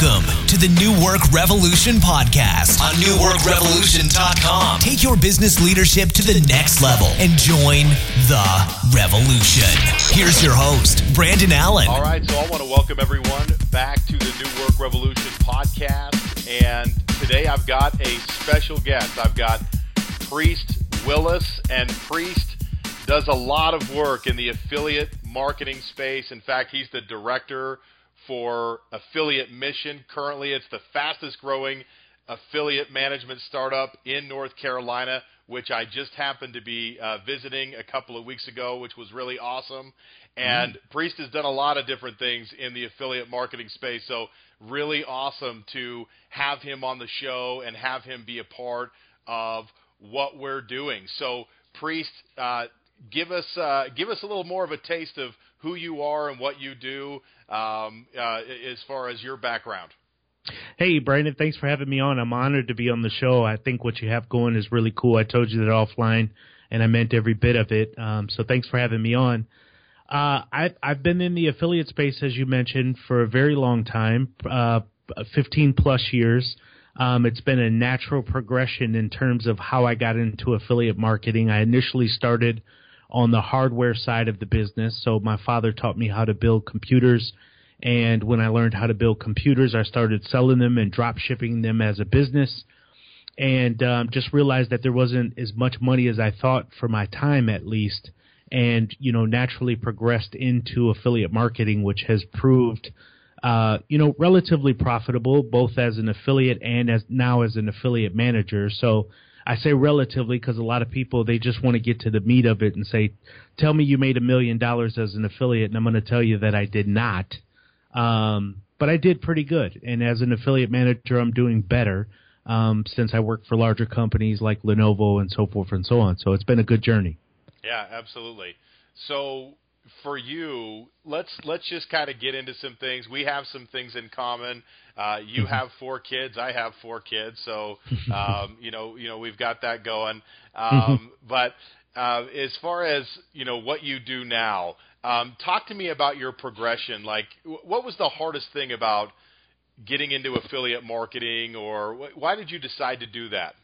Welcome to the New Work Revolution podcast on newworkrevolution.com. Take your business leadership to the next level and join the revolution. Here's your host, Brandon Allen. All right, so I want to welcome everyone back to the New Work Revolution podcast. And today I've got a special guest. I've got Priest Willis, and Priest does a lot of work in the affiliate marketing space. In fact, he's the director for Affiliate Mission. Currently, it's the fastest growing affiliate management startup in North Carolina, which I just happened to be uh, visiting a couple of weeks ago, which was really awesome. And mm. Priest has done a lot of different things in the affiliate marketing space, so really awesome to have him on the show and have him be a part of what we're doing. So, Priest, uh, give us uh, give us a little more of a taste of who you are and what you do um, uh, as far as your background. Hey, Brandon, thanks for having me on. I'm honored to be on the show. I think what you have going is really cool. I told you that offline, and I meant every bit of it. Um, so thanks for having me on. Uh, I've, I've been in the affiliate space, as you mentioned, for a very long time, uh, 15 plus years. Um, it's been a natural progression in terms of how I got into affiliate marketing. I initially started – on the hardware side of the business. So my father taught me how to build computers. And when I learned how to build computers, I started selling them and drop shipping them as a business. And um, just realized that there wasn't as much money as I thought for my time, at least. And you know, naturally progressed into affiliate marketing, which has proved, uh, you know, relatively profitable, both as an affiliate and as now as an affiliate manager. So I say relatively because a lot of people they just want to get to the meat of it and say, "Tell me you made a million dollars as an affiliate," and I'm going to tell you that I did not. Um, but I did pretty good, and as an affiliate manager, I'm doing better um, since I work for larger companies like Lenovo and so forth and so on. So it's been a good journey. Yeah, absolutely. So for you, let's let's just kind of get into some things. We have some things in common. Uh, you mm-hmm. have four kids. I have four kids, so um, you know you know we've got that going. Mm-hmm. Um, but uh, as far as you know what you do now, um, talk to me about your progression. Like, what was the hardest thing about getting into affiliate marketing, or wh- why did you decide to do that?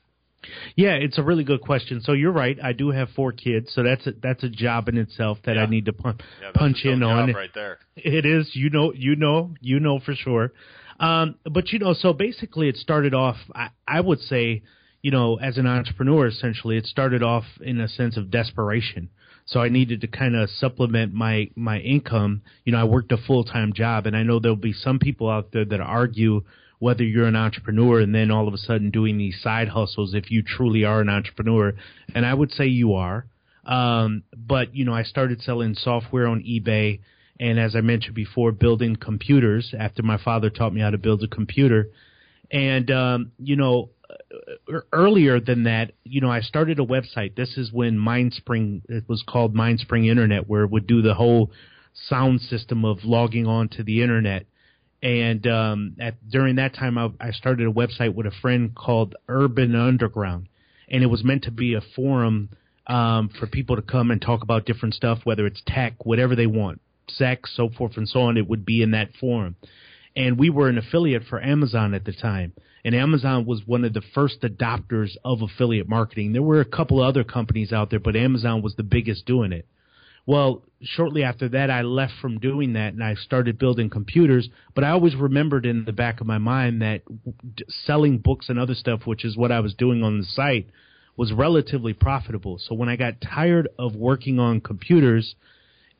Yeah, it's a really good question. So you're right. I do have four kids, so that's a, that's a job in itself that yeah. I need to pun- yeah, punch in on. Right there. It is. You know. You know. You know for sure. Um, but you know, so basically, it started off. I, I would say, you know, as an entrepreneur, essentially, it started off in a sense of desperation. So I needed to kind of supplement my my income. You know, I worked a full time job, and I know there'll be some people out there that argue whether you're an entrepreneur and then all of a sudden doing these side hustles if you truly are an entrepreneur. And I would say you are. Um, but, you know, I started selling software on eBay. And as I mentioned before, building computers after my father taught me how to build a computer. And, um, you know, uh, earlier than that, you know, I started a website. This is when MindSpring, it was called MindSpring Internet, where it would do the whole sound system of logging on to the internet and um, at during that time I, I started a website with a friend called Urban Underground, and it was meant to be a forum um, for people to come and talk about different stuff, whether it's tech, whatever they want, sex, so forth and so on. It would be in that forum, and we were an affiliate for Amazon at the time. And Amazon was one of the first adopters of affiliate marketing. There were a couple of other companies out there, but Amazon was the biggest doing it. Well, shortly after that, I left from doing that and I started building computers. But I always remembered in the back of my mind that selling books and other stuff, which is what I was doing on the site, was relatively profitable. So when I got tired of working on computers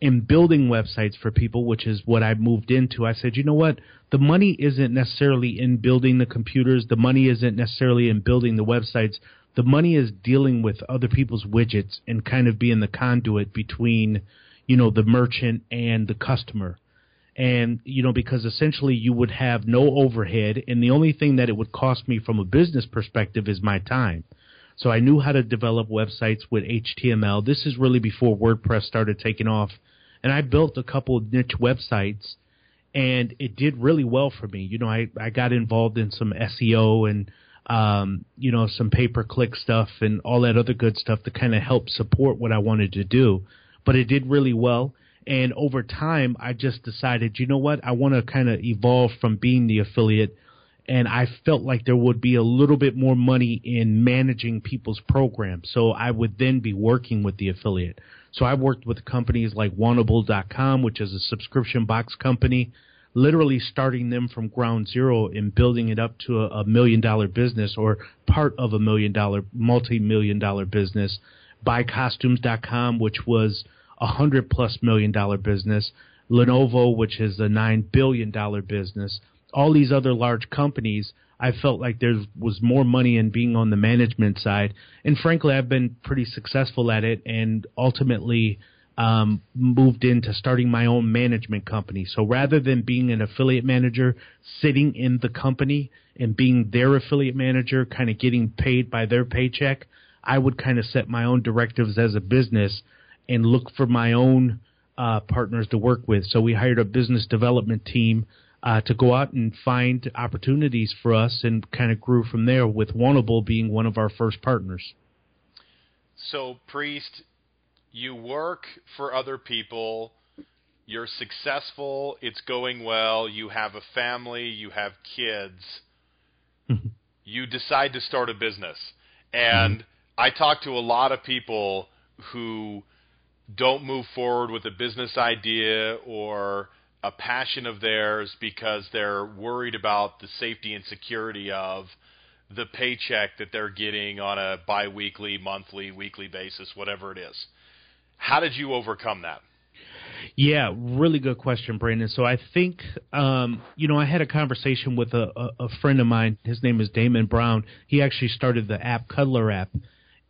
and building websites for people, which is what I moved into, I said, you know what? The money isn't necessarily in building the computers. The money isn't necessarily in building the websites the money is dealing with other people's widgets and kind of being the conduit between, you know, the merchant and the customer. And, you know, because essentially you would have no overhead, and the only thing that it would cost me from a business perspective is my time. So I knew how to develop websites with HTML. This is really before WordPress started taking off. And I built a couple of niche websites, and it did really well for me. You know, I, I got involved in some SEO and um, you know, some pay per click stuff and all that other good stuff to kind of help support what I wanted to do. But it did really well. And over time, I just decided, you know what? I want to kind of evolve from being the affiliate. And I felt like there would be a little bit more money in managing people's programs. So I would then be working with the affiliate. So I've worked with companies like Wantable.com, which is a subscription box company, literally starting them from ground zero and building it up to a, a million dollar business or part of a million dollar, multi million dollar business. BuyCostumes.com, which was a hundred plus million dollar business. Lenovo, which is a nine billion dollar business. All these other large companies I felt like there was more money in being on the management side, and frankly, I've been pretty successful at it, and ultimately um, moved into starting my own management company. So rather than being an affiliate manager, sitting in the company and being their affiliate manager, kind of getting paid by their paycheck, I would kind of set my own directives as a business and look for my own uh, partners to work with. So we hired a business development team uh, to go out and find opportunities for us and kind of grew from there with Wantable being one of our first partners. So, Priest, you work for other people, you're successful, it's going well, you have a family, you have kids, you decide to start a business. And mm-hmm. I talk to a lot of people who don't move forward with a business idea or a passion of theirs because they're worried about the safety and security of the paycheck that they're getting on a biweekly, monthly, weekly basis, whatever it is. How did you overcome that? Yeah, really good question, Brandon. So I think, um, you know, I had a conversation with a, a, a friend of mine. His name is Damon Brown. He actually started the app Cuddlr app,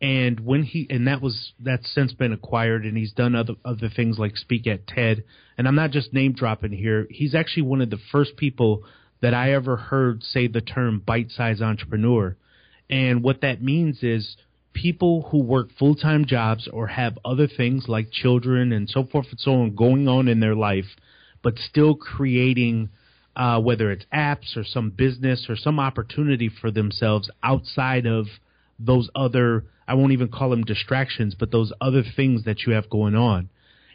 and when he and that was that's since been acquired and he's done other other things like speak at TED and I'm not just name dropping here he's actually one of the first people that I ever heard say the term bite size entrepreneur and what that means is people who work full-time jobs or have other things like children and so forth and so on going on in their life but still creating uh, whether it's apps or some business or some opportunity for themselves outside of those other I won't even call them distractions, but those other things that you have going on.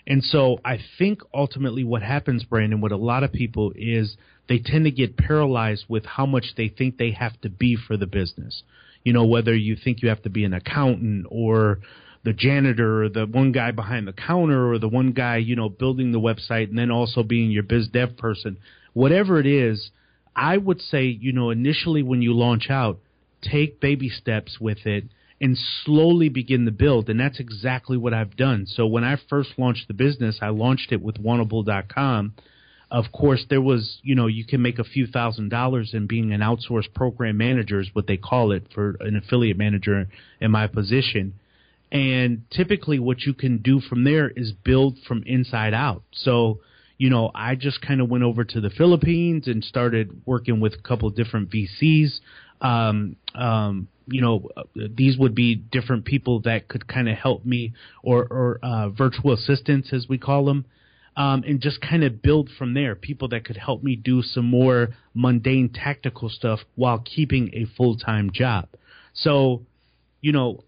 And so I think ultimately what happens, Brandon, with a lot of people is they tend to get paralyzed with how much they think they have to be for the business. You know, whether you think you have to be an accountant or the janitor or the one guy behind the counter or the one guy, you know, building the website and then also being your biz dev person. Whatever it is, I would say, you know, initially when you launch out, take baby steps with it and slowly begin the build. And that's exactly what I've done. So when I first launched the business, I launched it with Wantable.com. Of course, there was, you know, you can make a few thousand dollars in being an outsourced program manager, is what they call it for an affiliate manager in my position. And typically, what you can do from there is build from inside out. So, you know, I just kind of went over to the Philippines and started working with a couple different VCs. Um, um, you know, these would be different people that could kind of help me, or, or uh, virtual assistants as we call them, um, and just kind of build from there. People that could help me do some more mundane tactical stuff while keeping a full time job. So, you know,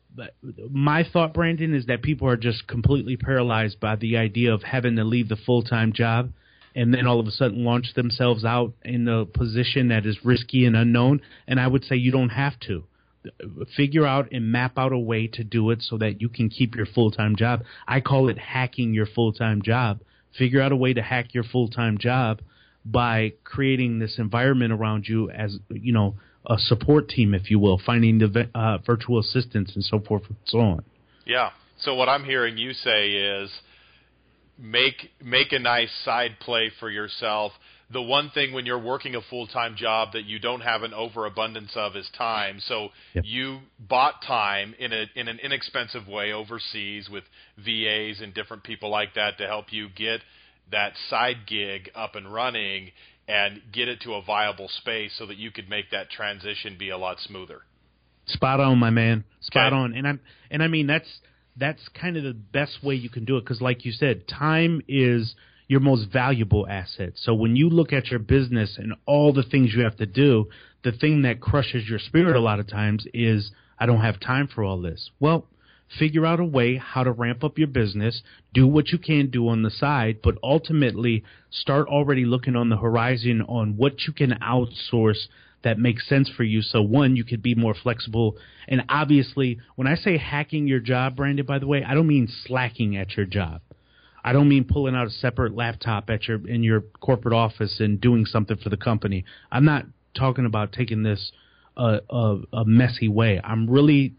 my thought, Brandon, is that people are just completely paralyzed by the idea of having to leave the full time job and then all of a sudden launch themselves out in a position that is risky and unknown. And I would say you don't have to figure out and map out a way to do it so that you can keep your full time job. I call it hacking your full time job. Figure out a way to hack your full time job by creating this environment around you as you know a support team, if you will, finding the uh, virtual assistants and so forth and so on. Yeah. So what I'm hearing you say is make make a nice side play for yourself the one thing when you're working a full time job that you don't have an overabundance of is time. So yep. you bought time in a in an inexpensive way overseas with VAs and different people like that to help you get that side gig up and running and get it to a viable space so that you could make that transition be a lot smoother. Spot on, my man. Spot okay. on. And I'm and I mean that's that's kind of the best way you can do it because like you said, time is your most valuable asset. So when you look at your business and all the things you have to do, the thing that crushes your spirit a lot of times is I don't have time for all this. Well, figure out a way how to ramp up your business, do what you can do on the side, but ultimately start already looking on the horizon on what you can outsource that makes sense for you. So one, you could be more flexible. And obviously, when I say hacking your job, Brandon, by the way, I don't mean slacking at your job. I don't mean pulling out a separate laptop at your in your corporate office and doing something for the company. I'm not talking about taking this a, a, a messy way. I'm really,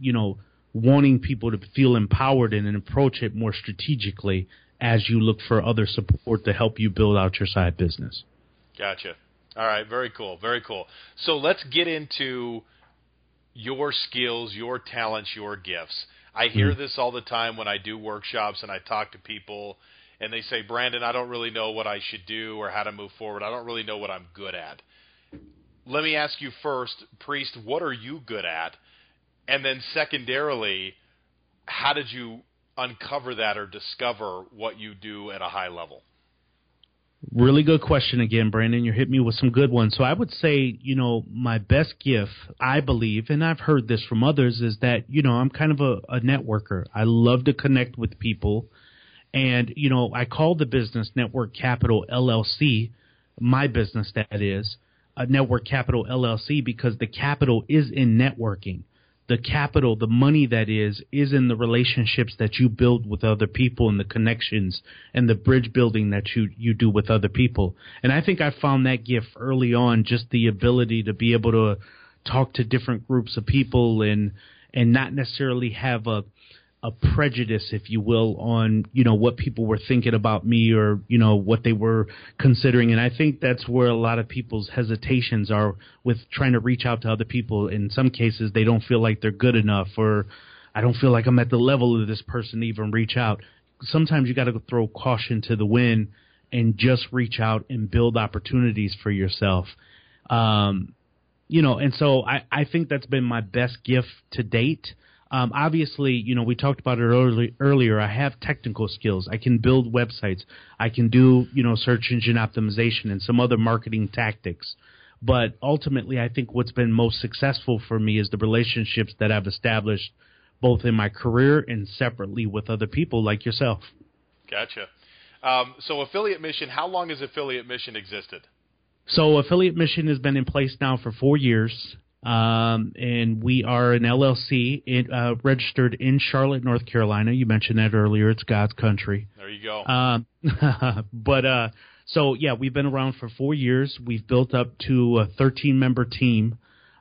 you know, wanting people to feel empowered and approach it more strategically as you look for other support to help you build out your side business. Gotcha. All right, very cool, very cool. So let's get into your skills, your talents, your gifts. I hear mm-hmm. this all the time when I do workshops and I talk to people and they say, "Brandon, I don't really know what I should do or how to move forward. I don't really know what I'm good at." Let me ask you first, priest, what are you good at? And then secondarily, how did you uncover that or discover what you do at a high level? Really good question again, Brandon. You hit me with some good ones. So I would say, you know, my best gift, I believe, and I've heard this from others, is that, you know, I'm kind of a, a networker. I love to connect with people. And, you know, I call the business Network Capital LLC, my business that is, a Network Capital LLC, because the capital is in networking the capital, the money that is, is in the relationships that you build with other people and the connections and the bridge building that you, you do with other people. And I think I found that gift early on, just the ability to be able to talk to different groups of people and, and not necessarily have a, a prejudice, if you will, on you know what people were thinking about me or you know what they were considering, and I think that's where a lot of people's hesitations are with trying to reach out to other people. In some cases, they don't feel like they're good enough, or I don't feel like I'm at the level of this person to even reach out. Sometimes you got to throw caution to the wind and just reach out and build opportunities for yourself. Um, you know, and so I, I think that's been my best gift to date. Um, obviously, you know, we talked about it early, earlier. I have technical skills. I can build websites. I can do, you know, search engine optimization and some other marketing tactics. But ultimately, I think what's been most successful for me is the relationships that I've established both in my career and separately with other people like yourself. Gotcha. Um, so, Affiliate Mission, how long has Affiliate Mission existed? So, Affiliate Mission has been in place now for four years. Um, and we are an LLC in, uh, registered in Charlotte, North Carolina. You mentioned that earlier. It's God's country. There you go. Um, but uh, so yeah, we've been around for four years. We've built up to a 13 member team.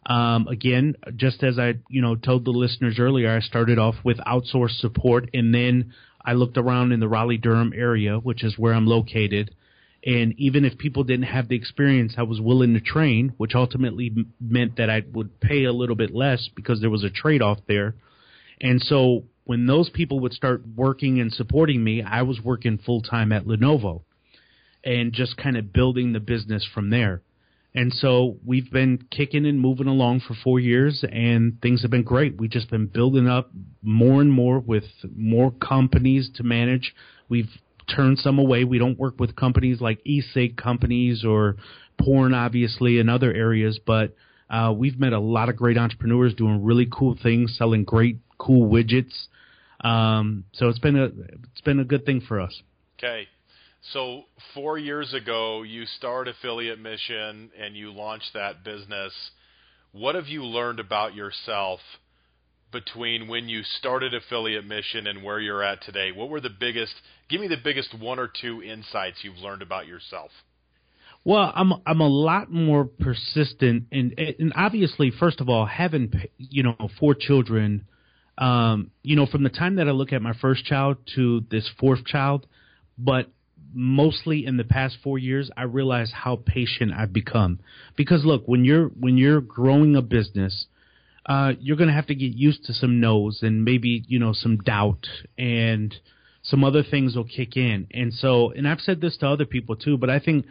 Um, again, just as I you know told the listeners earlier, I started off with outsourced support, and then I looked around in the Raleigh Durham area, which is where I'm located and even if people didn't have the experience, I was willing to train, which ultimately m- meant that I would pay a little bit less because there was a trade off there. And so when those people would start working and supporting me, I was working full time at Lenovo and just kind of building the business from there. And so we've been kicking and moving along for four years, and things have been great. We've just been building up more and more with more companies to manage. We've turn some away. We don't work with companies like e-cig companies or porn, obviously, in other areas, but uh, we've met a lot of great entrepreneurs doing really cool things, selling great, cool widgets. Um, so it's been a it's been a good thing for us. Okay. So four years ago, you started Affiliate Mission and you launched that business. What have you learned about yourself between when you started Affiliate Mission and where you're at today? What were the biggest? Give me the biggest one or two insights you've learned about yourself. Well, I'm I'm a lot more persistent, and and obviously, first of all, having you know four children, um, you know, from the time that I look at my first child to this fourth child, but mostly in the past four years, I realize how patient I've become. Because look, when you're when you're growing a business, uh, you're going to have to get used to some no's and maybe you know some doubt and some other things will kick in. And so, and I've said this to other people too, but I think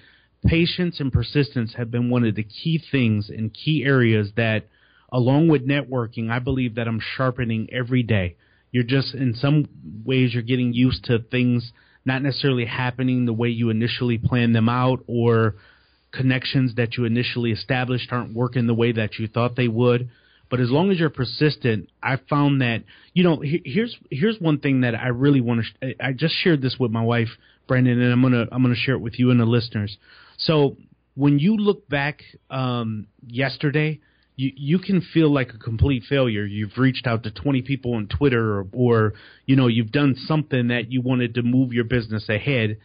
patience and persistence have been one of the key things and key areas that, along with networking, I believe that I'm sharpening every day. You're just in some ways you're getting used to things not necessarily happening the way you initially planned them out or connections that you initially established aren't working the way that you thought they would But as long as you're persistent, I found that you know here's here's one thing that I really want to. I just shared this with my wife, Brandon, and I'm gonna I'm gonna share it with you and the listeners. So when you look back um, yesterday, you you can feel like a complete failure. You've reached out to 20 people on Twitter, or, or you know you've done something that you wanted to move your business ahead,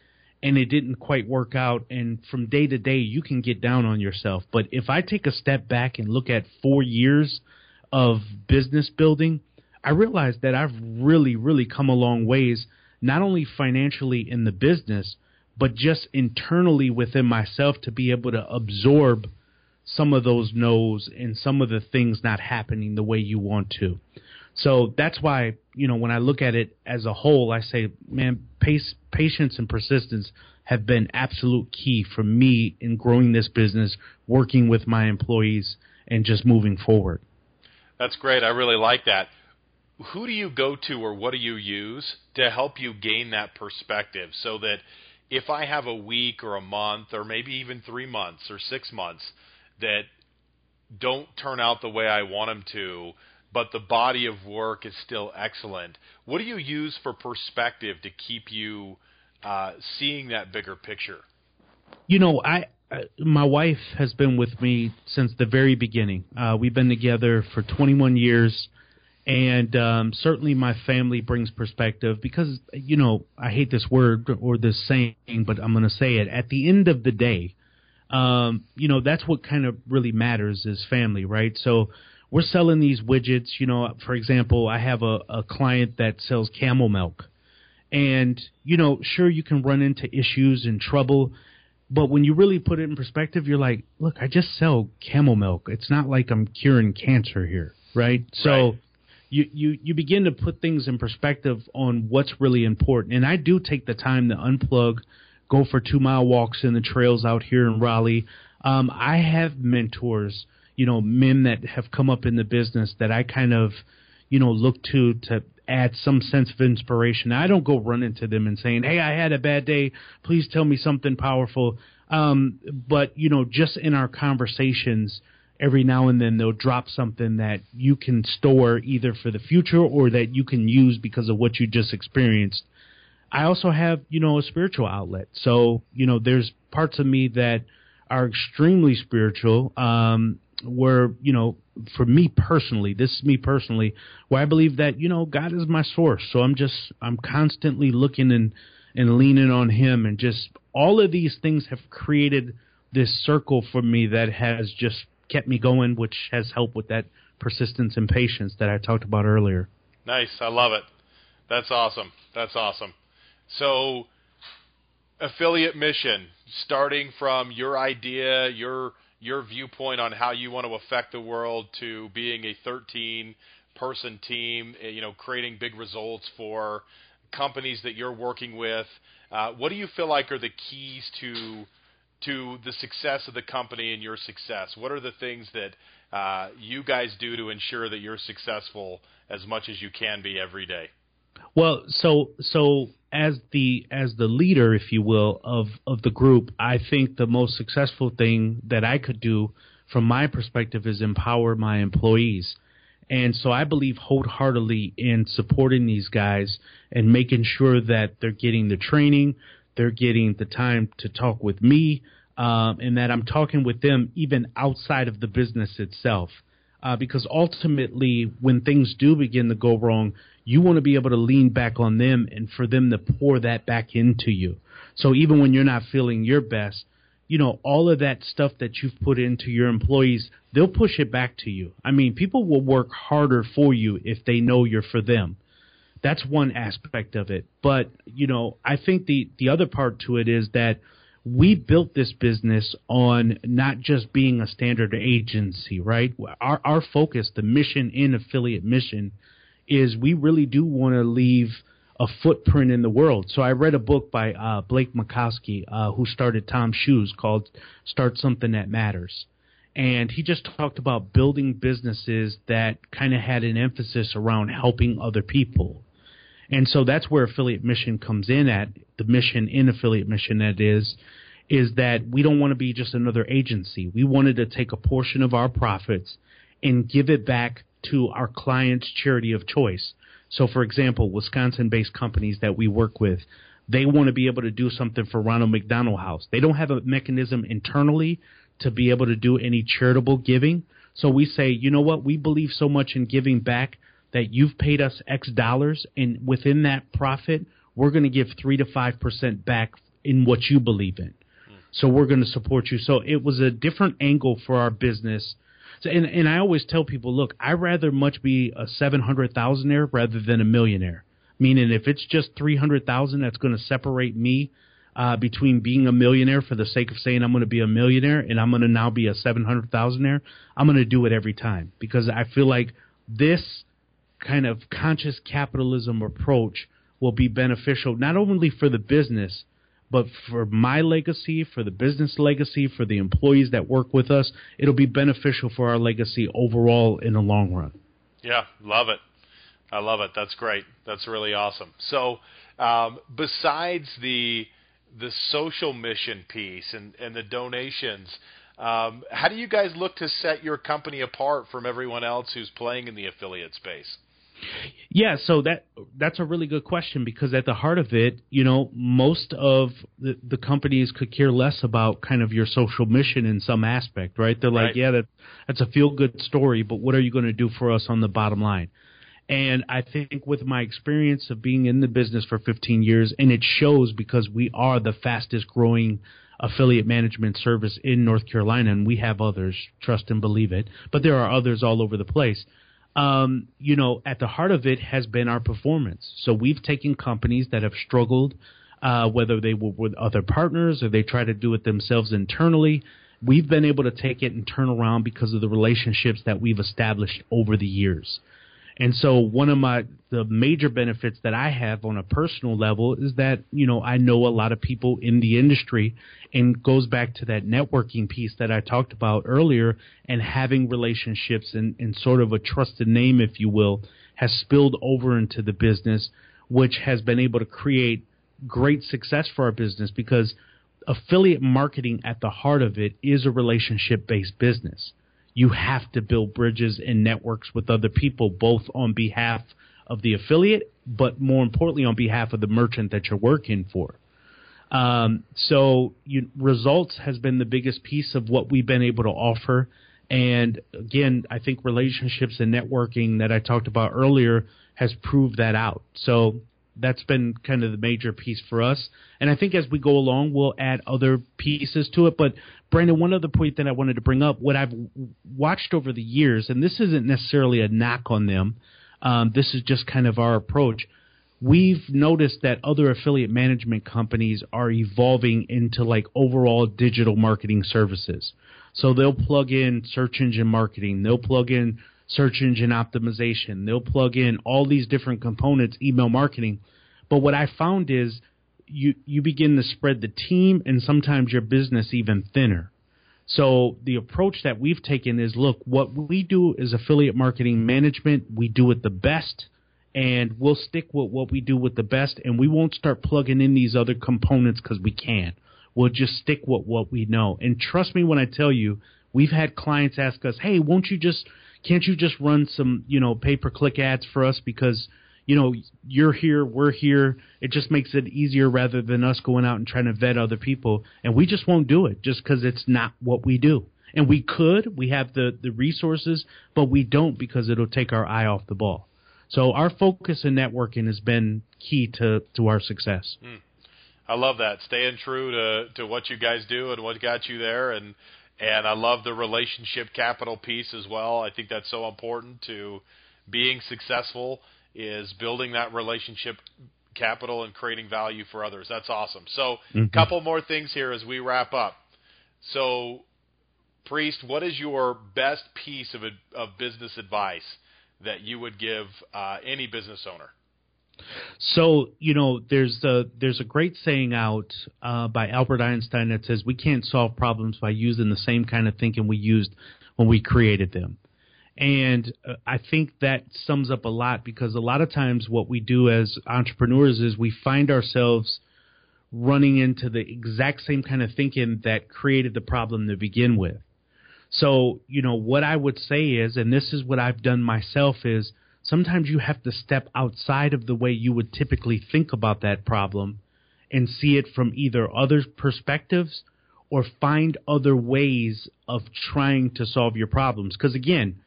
and it didn't quite work out. And from day to day, you can get down on yourself. But if I take a step back and look at four years of business building, I realize that I've really, really come a long ways, not only financially in the business, but just internally within myself to be able to absorb some of those no's and some of the things not happening the way you want to. So that's why, you know, when I look at it as a whole, I say, man, pace, patience and persistence have been absolute key for me in growing this business, working with my employees, and just moving forward. That's great. I really like that. Who do you go to or what do you use to help you gain that perspective so that if I have a week or a month or maybe even three months or six months that don't turn out the way I want them to, but the body of work is still excellent. What do you use for perspective to keep you uh, seeing that bigger picture? You know, I my wife has been with me since the very beginning. Uh, we've been together for 21 years, and um, certainly my family brings perspective because you know I hate this word or this saying, but I'm going to say it. At the end of the day, um, you know that's what kind of really matters is family, right? So we're selling these widgets. You know, for example, I have a, a client that sells camel milk, and you know, sure you can run into issues and trouble but when you really put it in perspective, you're like, look, I just sell camel milk. It's not like I'm curing cancer here, right? So right. you you you begin to put things in perspective on what's really important. And I do take the time to unplug, go for two mile walks in the trails out here in Raleigh. Um, I have mentors, you know, men that have come up in the business that I kind of, you know, look to to add some sense of inspiration. I don't go running to them and saying, "Hey, I had a bad day. Please tell me something powerful." Um, but you know, just in our conversations, every now and then they'll drop something that you can store either for the future or that you can use because of what you just experienced. I also have, you know, a spiritual outlet. So, you know, there's parts of me that are extremely spiritual. Um, where you know for me personally this is me personally where i believe that you know god is my source. So i'm just i'm constantly looking and and leaning on him and just all of these things have created this circle for me that has just kept me going which has helped with that persistence and patience that i talked about earlier. Nice. I love it. That's awesome. That's awesome. So affiliate mission starting from your idea your your viewpoint on how you want to affect the world to being a 13 person team, eh, you know, creating big results for companies that you're working with. Uh, what do you feel like are the keys to to the success of the company and your success? What are the things that uh, you guys do to ensure that you're successful as much as you can be every day? Well, so so as the as the leader, if you will, of of the group, I think the most successful thing that I could do from my perspective is empower my employees. And so I believe wholeheartedly in supporting these guys and making sure that they're getting the training, they're getting the time to talk with me, um, and that I'm talking with them even outside of the business itself. Uh, because ultimately, when things do begin to go wrong, you want to be able to lean back on them and for them to pour that back into you. So even when you're not feeling your best, you know, all of that stuff that you've put into your employees, they'll push it back to you. I mean, people will work harder for you if they know you're for them. That's one aspect of it. But, you know, I think the the other part to it is that we built this business on not just being a standard agency, right? Our our focus, the mission in affiliate mission is we really do want to leave a footprint in the world. So I read a book by uh, Blake Mycoskie, uh, who started Tom Shoes, called "Start Something That Matters," and he just talked about building businesses that kind of had an emphasis around helping other people. And so that's where affiliate mission comes in at the mission in affiliate mission that is is that we don't want to be just another agency. We wanted to take a portion of our profits and give it back to our client's charity of choice. So, for example, Wisconsin based companies that we work with, they want to be able to do something for Ronald McDonald House. They don't have a mechanism internally to be able to do any charitable giving. So we say, you know what? We believe so much in giving back that you've paid us X dollars, and within that profit, we're going to give three to five percent back in what you believe in. So we're going to support you. So it was a different angle for our business. So, and, and I always tell people, look, I'd rather much be a seven hundred thousandaire rather than a millionaire. Meaning, if it's just three hundred thousand, that's going to separate me uh, between being a millionaire for the sake of saying I'm going to be a millionaire and I'm going to now be a seven hundred thousandaire. I'm going to do it every time because I feel like this kind of conscious capitalism approach will be beneficial not only for the business but for my legacy, for the business legacy, for the employees that work with us, it'll be beneficial for our legacy overall in the long run. Yeah, love it. I love it. That's great. That's really awesome. So, um, besides the the social mission piece and, and the donations, um, how do you guys look to set your company apart from everyone else who's playing in the affiliate space? Yeah, so that that's a really good question because at the heart of it, you know, most of the, the companies could care less about kind of your social mission in some aspect, right? They're like, right. yeah, that that's a feel good story, but what are you going to do for us on the bottom line? And I think with my experience of being in the business for 15 years, and it shows because we are the fastest growing affiliate management service in North Carolina, and we have others, trust and believe it, but there are others all over the place um, you know, at the heart of it has been our performance. So we've taken companies that have struggled, uh, whether they were with other partners or they try to do it themselves internally. We've been able to take it and turn around because of the relationships that we've established over the years. And so one of my the major benefits that I have on a personal level is that, you know, I know a lot of people in the industry and goes back to that networking piece that I talked about earlier and having relationships and, and sort of a trusted name, if you will, has spilled over into the business, which has been able to create great success for our business because affiliate marketing at the heart of it is a relationship based business you have to build bridges and networks with other people, both on behalf of the affiliate, but more importantly, on behalf of the merchant that you're working for. Um, so you, results has been the biggest piece of what we've been able to offer. And again, I think relationships and networking that I talked about earlier has proved that out. So that's been kind of the major piece for us. And I think as we go along, we'll add other pieces to it. But Brandon, one other point that I wanted to bring up, what I've watched over the years, and this isn't necessarily a knock on them. Um, this is just kind of our approach. We've noticed that other affiliate management companies are evolving into like overall digital marketing services. So they'll plug in search engine marketing, they'll plug in search engine optimization. They'll plug in all these different components, email marketing. But what I found is you you begin to spread the team and sometimes your business even thinner. So the approach that we've taken is look, what we do is affiliate marketing management. We do it the best and we'll stick with what we do with the best and we won't start plugging in these other components because we can. We'll just stick with what we know. And trust me when I tell you, we've had clients ask us, hey, won't you just can't you just run some you know pay per click ads for us? Because you know you're here we're here. It just makes it easier rather than us going out and trying to vet other people. And we just won't do it just because it's not what we do. And we could we have the the resources but we don't because it'll take our eye off the ball. So our focus in networking has been key to to our success. Mm. I love that. Staying true to to what you guys do and what got you there, and and I love the relationship capital piece as well. I think that's so important to being successful is building that relationship capital and creating value for others. That's awesome. So, a mm-hmm. couple more things here as we wrap up. So, Priest, what is your best piece of of business advice that you would give uh, any business owner? So you know, there's a there's a great saying out uh, by Albert Einstein that says we can't solve problems by using the same kind of thinking we used when we created them. And uh, I think that sums up a lot because a lot of times what we do as entrepreneurs is we find ourselves running into the exact same kind of thinking that created the problem to begin with. So, you know, what I would say is, and this is what I've done myself, is sometimes you have to step outside of the way you would typically think about that problem and see it from either other perspectives or find other ways of trying to solve your problems. Because again,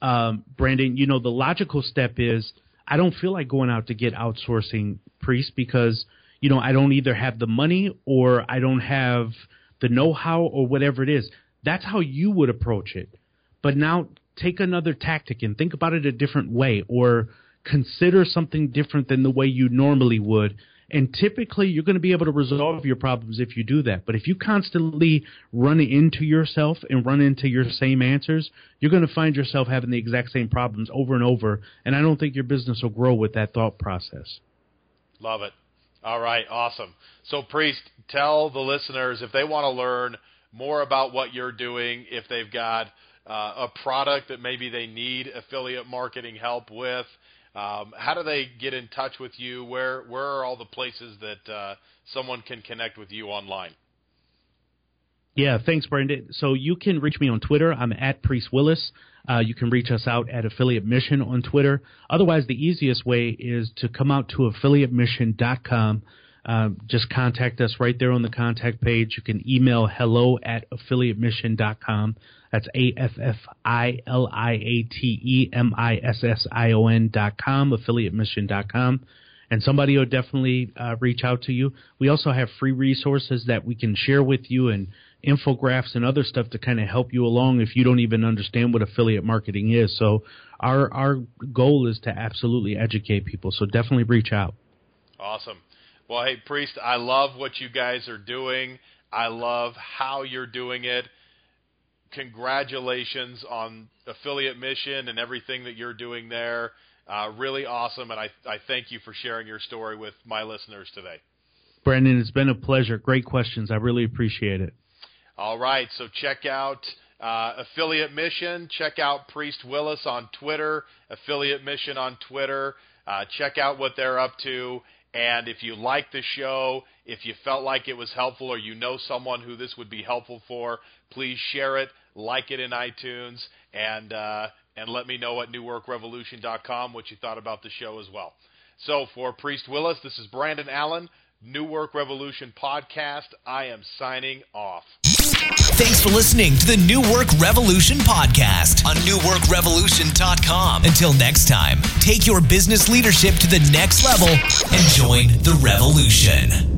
um, Brandon, you know, the logical step is I don't feel like going out to get outsourcing priests because, you know, I don't either have the money or I don't have the know how or whatever it is. That's how you would approach it. But now take another tactic and think about it a different way or consider something different than the way you normally would and typically, you're going to be able to resolve your problems if you do that. But if you constantly run into yourself and run into your same answers, you're going to find yourself having the exact same problems over and over. And I don't think your business will grow with that thought process. Love it. All right, awesome. So, Priest, tell the listeners if they want to learn more about what you're doing, if they've got uh, a product that maybe they need affiliate marketing help with, um, how do they get in touch with you? Where where are all the places that uh, someone can connect with you online? Yeah, thanks, Brandon. So you can reach me on Twitter. I'm at Priest Willis. Uh, you can reach us out at Affiliate Mission on Twitter. Otherwise, the easiest way is to come out to affiliatemission.com. Uh, just contact us right there on the contact page. You can email hello at affiliatemission.com. That's A F F I L I A T E M I S S I O N dot com, affiliatemission dot com. And somebody will definitely uh, reach out to you. We also have free resources that we can share with you and infographics and other stuff to kind of help you along if you don't even understand what affiliate marketing is. So our our goal is to absolutely educate people. So definitely reach out. Awesome. Well, hey Priest, I love what you guys are doing. I love how you're doing it congratulations on affiliate mission and everything that you're doing there. Uh, really awesome, and I, I thank you for sharing your story with my listeners today. Brandon, it's been a pleasure. Great questions. I really appreciate it. All right, so check out uh, Affiliate Mission. Check out Priest Willis on Twitter, Affiliate Mission on Twitter. Uh, check out what they're up to. And if you like the show, if you felt like it was helpful or you know someone who this would be helpful for, please share it, like it in iTunes, and uh, and let me know at newworkrevolution.com what you thought about the show as well. So for Priest Willis, this is Brandon Allen, New Work Revolution podcast. I am signing off. Thanks for listening to the New Work Revolution podcast on newworkrevolution.com. Until next time, take your business leadership to the next level and join the revolution.